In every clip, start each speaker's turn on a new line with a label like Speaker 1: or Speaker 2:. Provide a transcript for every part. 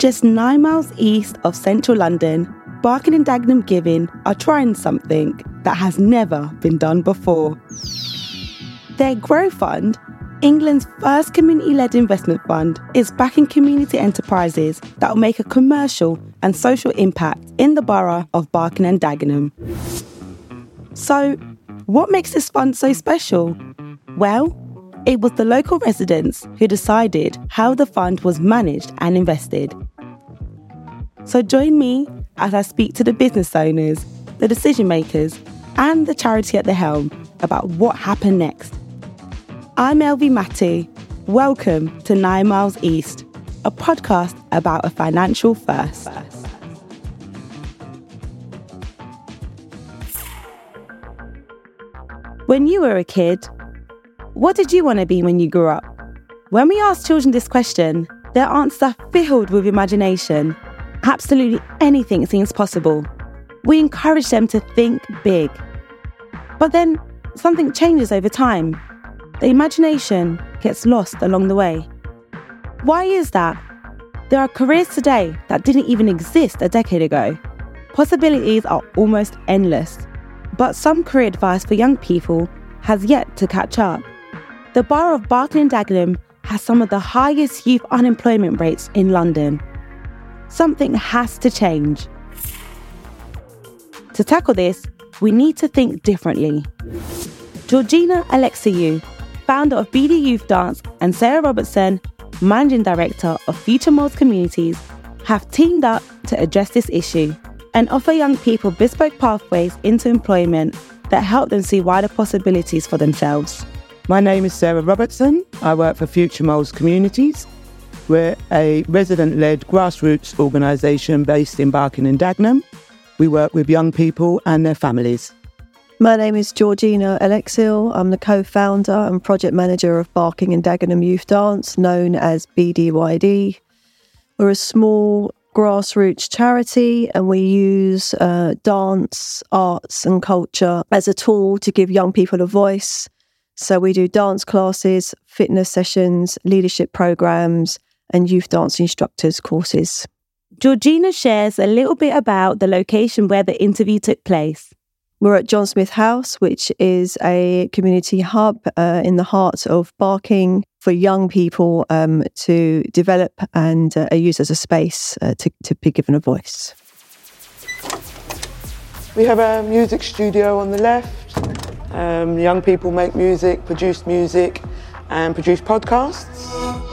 Speaker 1: Just nine miles east of central London, Barking and Dagenham Giving are trying something that has never been done before. Their Grow Fund, England's first community led investment fund, is backing community enterprises that will make a commercial and social impact in the borough of Barking and Dagenham. So, what makes this fund so special? Well, it was the local residents who decided how the fund was managed and invested. So join me as I speak to the business owners, the decision makers, and the charity at the helm about what happened next. I'm Elvie Matty. Welcome to Nine Miles East, a podcast about a financial first. When you were a kid, what did you want to be when you grew up? When we ask children this question, their answers are filled with imagination Absolutely anything seems possible. We encourage them to think big. But then something changes over time. The imagination gets lost along the way. Why is that? There are careers today that didn't even exist a decade ago. Possibilities are almost endless. But some career advice for young people has yet to catch up. The borough of Barking and Dagenham has some of the highest youth unemployment rates in London. Something has to change. To tackle this, we need to think differently. Georgina Alexiou, founder of BD Youth Dance, and Sarah Robertson, managing director of Future Moulds Communities, have teamed up to address this issue and offer young people bespoke pathways into employment that help them see wider possibilities for themselves.
Speaker 2: My name is Sarah Robertson. I work for Future Moulds Communities we're a resident led grassroots organisation based in Barking and Dagenham. We work with young people and their families.
Speaker 3: My name is Georgina Alexiou. I'm the co founder and project manager of Barking and Dagenham Youth Dance, known as BDYD. We're a small grassroots charity and we use uh, dance, arts, and culture as a tool to give young people a voice. So we do dance classes, fitness sessions, leadership programs, and youth dance instructors courses.
Speaker 1: Georgina shares a little bit about the location where the interview took place.
Speaker 3: We're at John Smith House, which is a community hub uh, in the heart of Barking for young people um, to develop and uh, use as a space uh, to, to be given a voice.
Speaker 2: We have a music studio on the left. Um, young people make music, produce music, and produce podcasts.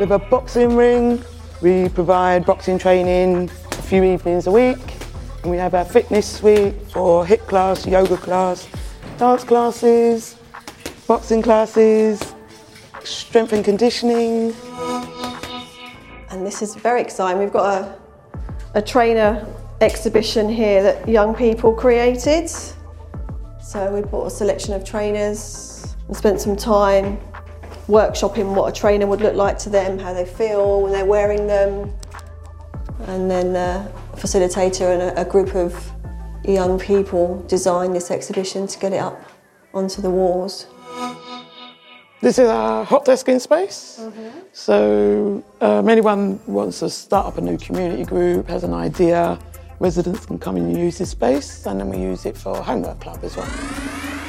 Speaker 2: Have a boxing ring. We provide boxing training a few evenings a week. And we have our fitness suite for hip class, yoga class, dance classes, boxing classes, strength and conditioning.
Speaker 3: And this is very exciting. We've got a, a trainer exhibition here that young people created. So we brought a selection of trainers and spent some time workshopping what a trainer would look like to them, how they feel when they're wearing them, and then a facilitator and a, a group of young people designed this exhibition to get it up onto the walls.
Speaker 2: This is our hot desking space. Mm-hmm. So, um, anyone wants to start up a new community group, has an idea, residents can come in and use this space, and then we use it for homework club as well.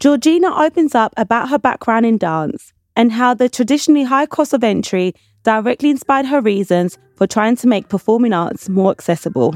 Speaker 1: Georgina opens up about her background in dance and how the traditionally high cost of entry directly inspired her reasons for trying to make performing arts more accessible.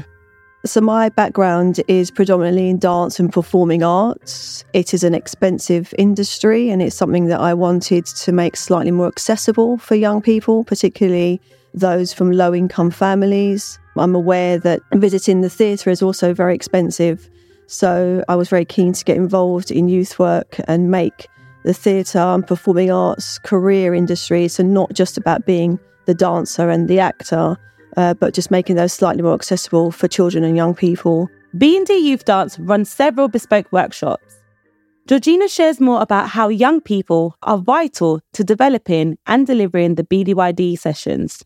Speaker 3: So, my background is predominantly in dance and performing arts. It is an expensive industry, and it's something that I wanted to make slightly more accessible for young people, particularly those from low income families. I'm aware that visiting the theatre is also very expensive. So I was very keen to get involved in youth work and make the theatre and performing arts career industry. So not just about being the dancer and the actor, uh, but just making those slightly more accessible for children and young people.
Speaker 1: B&D Youth Dance runs several bespoke workshops. Georgina shares more about how young people are vital to developing and delivering the BDYD sessions.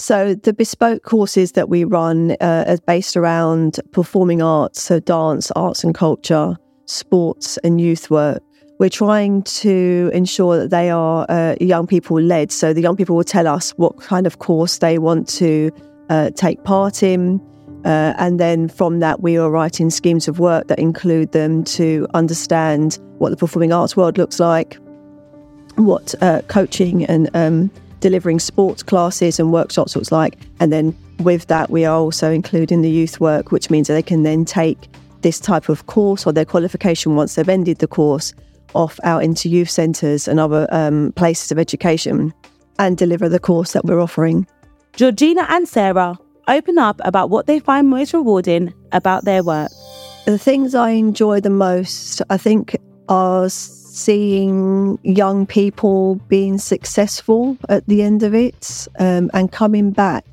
Speaker 3: So the bespoke courses that we run uh, are based around performing arts, so dance, arts and culture, sports, and youth work. we're trying to ensure that they are uh, young people led. So the young people will tell us what kind of course they want to uh, take part in. Uh, and then from that, we are writing schemes of work that include them to understand what the performing arts world looks like, what uh, coaching and um, delivering sports classes and workshops looks like. And then with that, we are also including the youth work, which means that they can then take this type of course or their qualification once they've ended the course off out into youth centres and other um, places of education and deliver the course that we're offering.
Speaker 1: Georgina and Sarah open up about what they find most rewarding about their work.
Speaker 3: The things I enjoy the most, I think, are seeing young people being successful at the end of it um, and coming back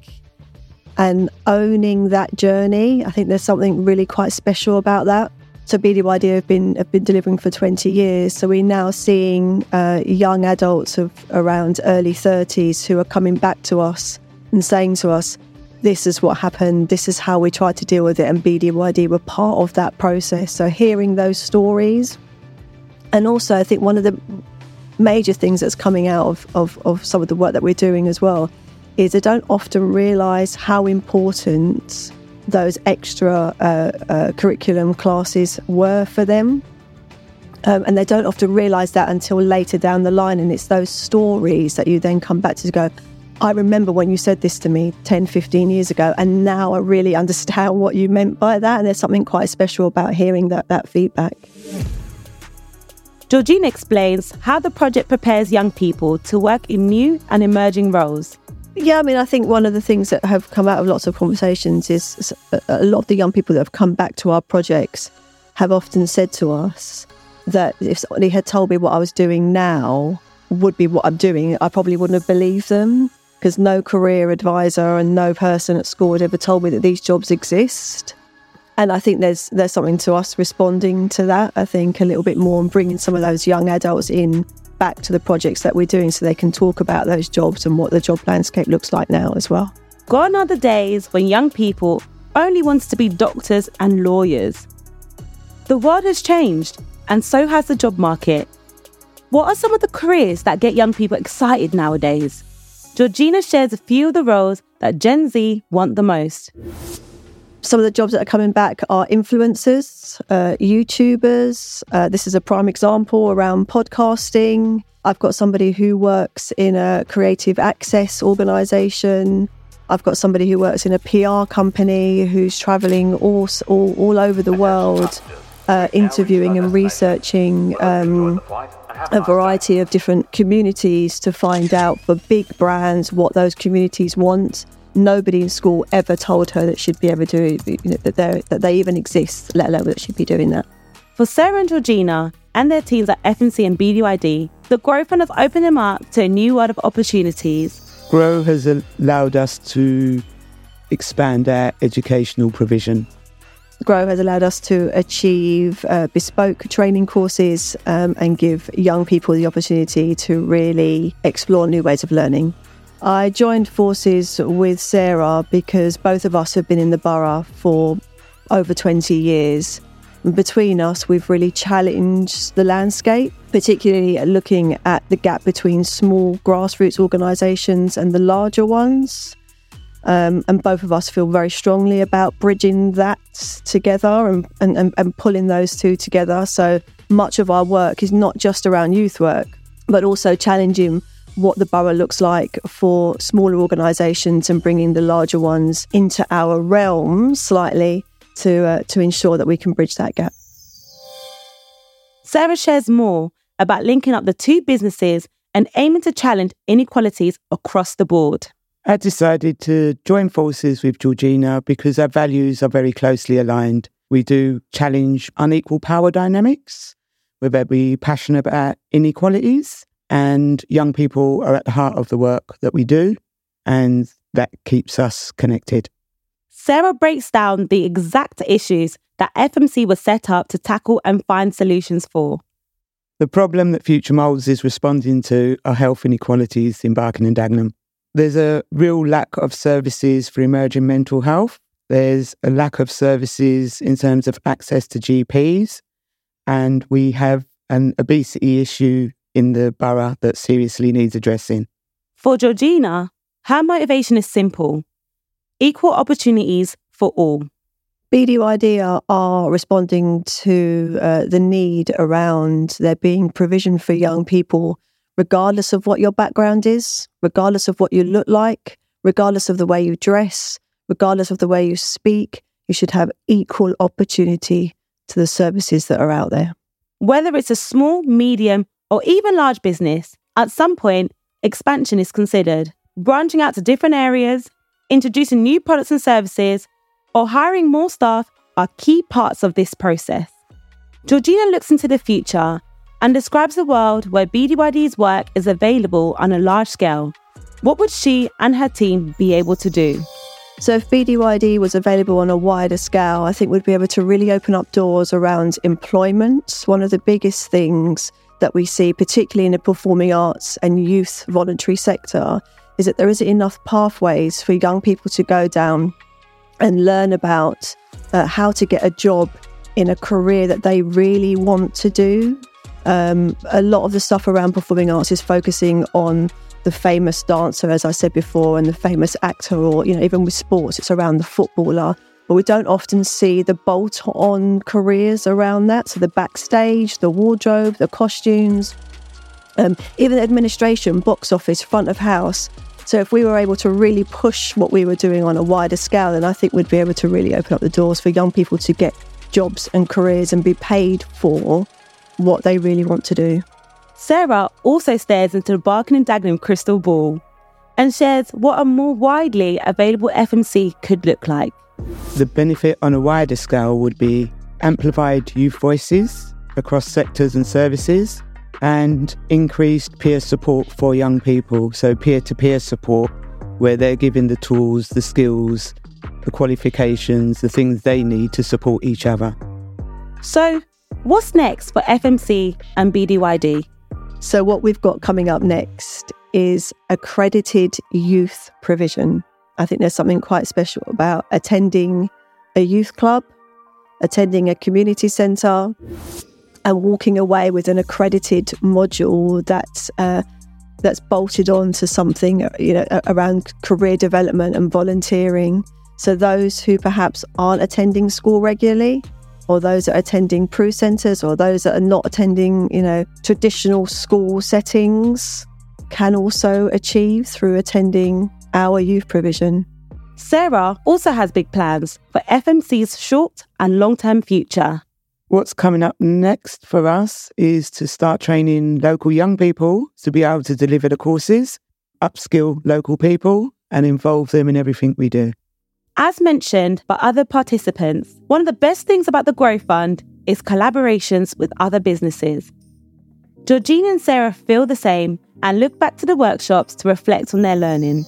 Speaker 3: and owning that journey. I think there's something really quite special about that. So BDYD have been have been delivering for 20 years. So we're now seeing uh, young adults of around early 30s who are coming back to us and saying to us, "This is what happened. This is how we tried to deal with it." And BDYD were part of that process. So hearing those stories, and also I think one of the major things that's coming out of, of, of some of the work that we're doing as well is they don't often realise how important those extra uh, uh, curriculum classes were for them. Um, and they don't often realise that until later down the line. And it's those stories that you then come back to go, I remember when you said this to me 10, 15 years ago, and now I really understand what you meant by that. And there's something quite special about hearing that, that feedback.
Speaker 1: Georgina explains how the project prepares young people to work in new and emerging roles.
Speaker 3: Yeah, I mean, I think one of the things that have come out of lots of conversations is a lot of the young people that have come back to our projects have often said to us that if somebody had told me what I was doing now would be what I'm doing, I probably wouldn't have believed them because no career advisor and no person at school had ever told me that these jobs exist. And I think there's there's something to us responding to that. I think a little bit more and bringing some of those young adults in back to the projects that we're doing so they can talk about those jobs and what the job landscape looks like now as well.
Speaker 1: Gone are the days when young people only wanted to be doctors and lawyers. The world has changed, and so has the job market. What are some of the careers that get young people excited nowadays? Georgina shares a few of the roles that Gen Z want the most.
Speaker 3: Some of the jobs that are coming back are influencers, uh, YouTubers. Uh, this is a prime example around podcasting. I've got somebody who works in a creative access organization. I've got somebody who works in a PR company who's traveling all, all, all over the world, uh, interviewing and researching um, a variety of different communities to find out for big brands what those communities want nobody in school ever told her that she'd be able to do you know, that, that they even exist, let alone that she'd be doing that.
Speaker 1: For Sarah and Georgina and their teams at FMC and BDYD, the Grow Fund has opened them up to a new world of opportunities.
Speaker 4: Grow has allowed us to expand our educational provision.
Speaker 3: Grow has allowed us to achieve uh, bespoke training courses um, and give young people the opportunity to really explore new ways of learning. I joined forces with Sarah because both of us have been in the borough for over 20 years. Between us, we've really challenged the landscape, particularly looking at the gap between small grassroots organisations and the larger ones. Um, and both of us feel very strongly about bridging that together and, and, and pulling those two together. So much of our work is not just around youth work, but also challenging what the borough looks like for smaller organisations and bringing the larger ones into our realm slightly to uh, to ensure that we can bridge that gap.
Speaker 1: Sarah shares more about linking up the two businesses and aiming to challenge inequalities across the board.
Speaker 4: I decided to join forces with Georgina because our values are very closely aligned. We do challenge unequal power dynamics. We're very passionate about inequalities and young people are at the heart of the work that we do, and that keeps us connected.
Speaker 1: Sarah breaks down the exact issues that FMC was set up to tackle and find solutions for.
Speaker 4: The problem that Future Moulds is responding to are health inequalities in Barking and Dagenham. There's a real lack of services for emerging mental health. There's a lack of services in terms of access to GPs. And we have an obesity issue in the borough that seriously needs addressing.
Speaker 1: For Georgina, her motivation is simple equal opportunities for all.
Speaker 3: BDYD are, are responding to uh, the need around there being provision for young people, regardless of what your background is, regardless of what you look like, regardless of the way you dress, regardless of the way you speak. You should have equal opportunity to the services that are out there.
Speaker 1: Whether it's a small, medium, or even large business, at some point, expansion is considered. Branching out to different areas, introducing new products and services, or hiring more staff are key parts of this process. Georgina looks into the future and describes a world where BDYD's work is available on a large scale. What would she and her team be able to do?
Speaker 3: So, if BDYD was available on a wider scale, I think we'd be able to really open up doors around employment. One of the biggest things that we see, particularly in the performing arts and youth voluntary sector, is that there isn't enough pathways for young people to go down and learn about uh, how to get a job in a career that they really want to do. Um, a lot of the stuff around performing arts is focusing on the famous dancer, as I said before, and the famous actor, or you know, even with sports, it's around the footballer. But we don't often see the bolt-on careers around that. So the backstage, the wardrobe, the costumes, um, even administration, box office, front of house. So if we were able to really push what we were doing on a wider scale, then I think we'd be able to really open up the doors for young people to get jobs and careers and be paid for what they really want to do.
Speaker 1: Sarah also stares into the Barking and Dagenham crystal ball and shares what a more widely available FMC could look like.
Speaker 4: The benefit on a wider scale would be amplified youth voices across sectors and services, and increased peer support for young people. So, peer to peer support, where they're given the tools, the skills, the qualifications, the things they need to support each other.
Speaker 1: So, what's next for FMC and BDYD?
Speaker 3: So, what we've got coming up next is accredited youth provision. I think there's something quite special about attending a youth club, attending a community centre, and walking away with an accredited module that's uh, that's bolted on to something uh, you know around career development and volunteering. So those who perhaps aren't attending school regularly, or those that are attending PRU centres, or those that are not attending you know traditional school settings, can also achieve through attending our youth provision.
Speaker 1: Sarah also has big plans for FMC's short and long term future.
Speaker 4: What's coming up next for us is to start training local young people to be able to deliver the courses, upskill local people, and involve them in everything we do.
Speaker 1: As mentioned by other participants, one of the best things about the Grow Fund is collaborations with other businesses. Georgina and Sarah feel the same and look back to the workshops to reflect on their learning.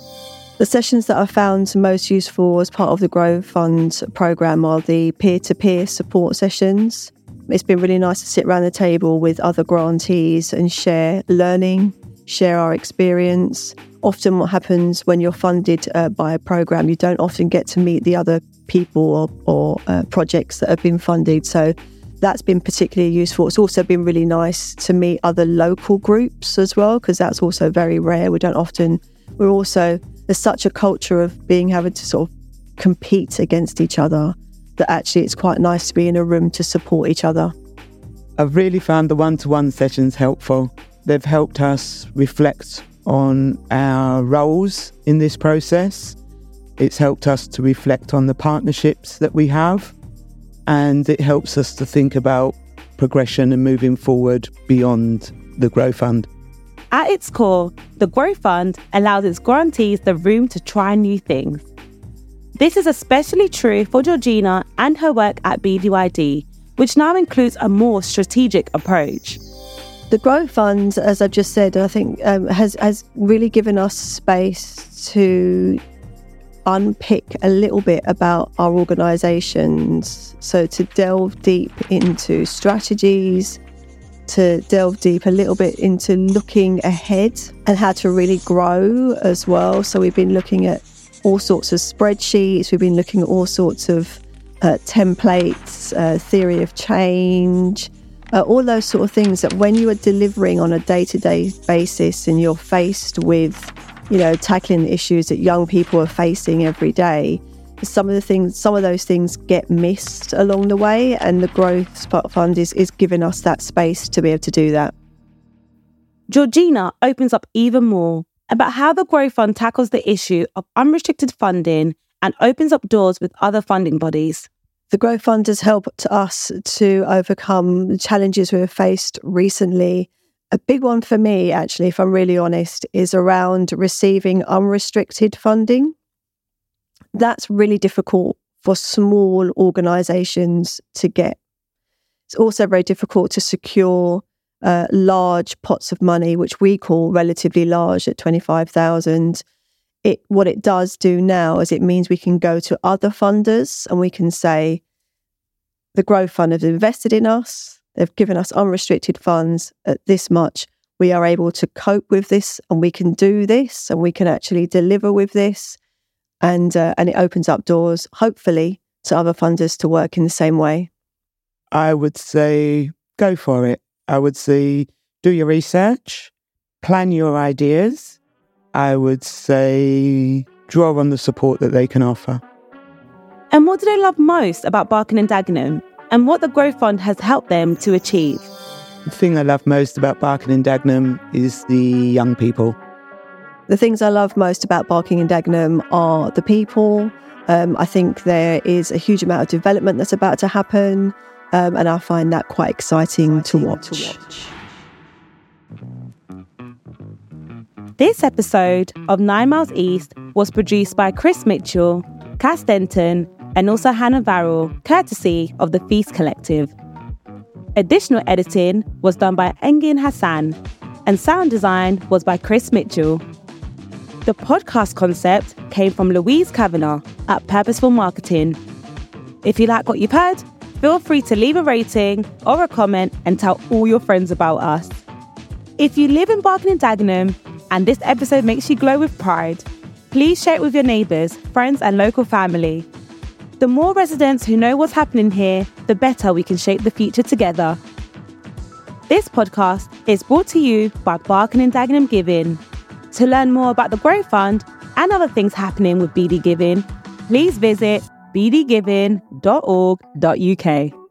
Speaker 3: The sessions that I found most useful as part of the Grow Fund program are the peer to peer support sessions. It's been really nice to sit around the table with other grantees and share learning, share our experience. Often, what happens when you're funded uh, by a program, you don't often get to meet the other people or, or uh, projects that have been funded. So, that's been particularly useful. It's also been really nice to meet other local groups as well, because that's also very rare. We don't often, we're also there's such a culture of being having to sort of compete against each other that actually it's quite nice to be in a room to support each other.
Speaker 4: I've really found the one to one sessions helpful. They've helped us reflect on our roles in this process. It's helped us to reflect on the partnerships that we have, and it helps us to think about progression and moving forward beyond the Grow Fund.
Speaker 1: At its core, the Grow Fund allows its grantees the room to try new things. This is especially true for Georgina and her work at BDYD, which now includes a more strategic approach.
Speaker 3: The Grow Fund, as I've just said, I think um, has has really given us space to unpick a little bit about our organisations. So to delve deep into strategies, to delve deep a little bit into looking ahead and how to really grow as well. So we've been looking at all sorts of spreadsheets, we've been looking at all sorts of uh, templates, uh, theory of change, uh, all those sort of things that when you are delivering on a day to day basis and you're faced with, you know, tackling the issues that young people are facing every day, some of the things, some of those things get missed along the way, and the Growth Fund is, is giving us that space to be able to do that.
Speaker 1: Georgina opens up even more about how the Growth Fund tackles the issue of unrestricted funding and opens up doors with other funding bodies.
Speaker 3: The Growth Fund has helped us to overcome the challenges we've faced recently. A big one for me, actually, if I'm really honest, is around receiving unrestricted funding. That's really difficult for small organisations to get. It's also very difficult to secure uh, large pots of money, which we call relatively large at 25,000 it what it does do now is it means we can go to other funders and we can say the growth fund have invested in us they've given us unrestricted funds. At this much we are able to cope with this and we can do this and we can actually deliver with this. And uh, and it opens up doors hopefully to other funders to work in the same way.
Speaker 4: I would say go for it. I would say do your research plan your ideas. I would say draw on the support that they can offer.
Speaker 1: And what do they love most about Barking and Dagenham and what the Growth Fund has helped them to achieve?
Speaker 4: The thing I love most about Barking and Dagenham is the young people.
Speaker 3: The things I love most about Barking and Dagenham are the people. Um, I think there is a huge amount of development that's about to happen, um, and I find that quite exciting, exciting to watch. To watch.
Speaker 1: This episode of Nine Miles East was produced by Chris Mitchell, Cass Denton, and also Hannah Varrell, courtesy of the Feast Collective. Additional editing was done by Engin Hassan, and sound design was by Chris Mitchell. The podcast concept came from Louise Kavanagh at Purposeful Marketing. If you like what you've heard, feel free to leave a rating or a comment and tell all your friends about us. If you live in Barking and Dagenham and this episode makes you glow with pride, please share it with your neighbours, friends, and local family. The more residents who know what's happening here, the better we can shape the future together. This podcast is brought to you by Barking and Dagenham Giving. To learn more about the Growth Fund and other things happening with BD Giving, please visit bdgiving.org.uk.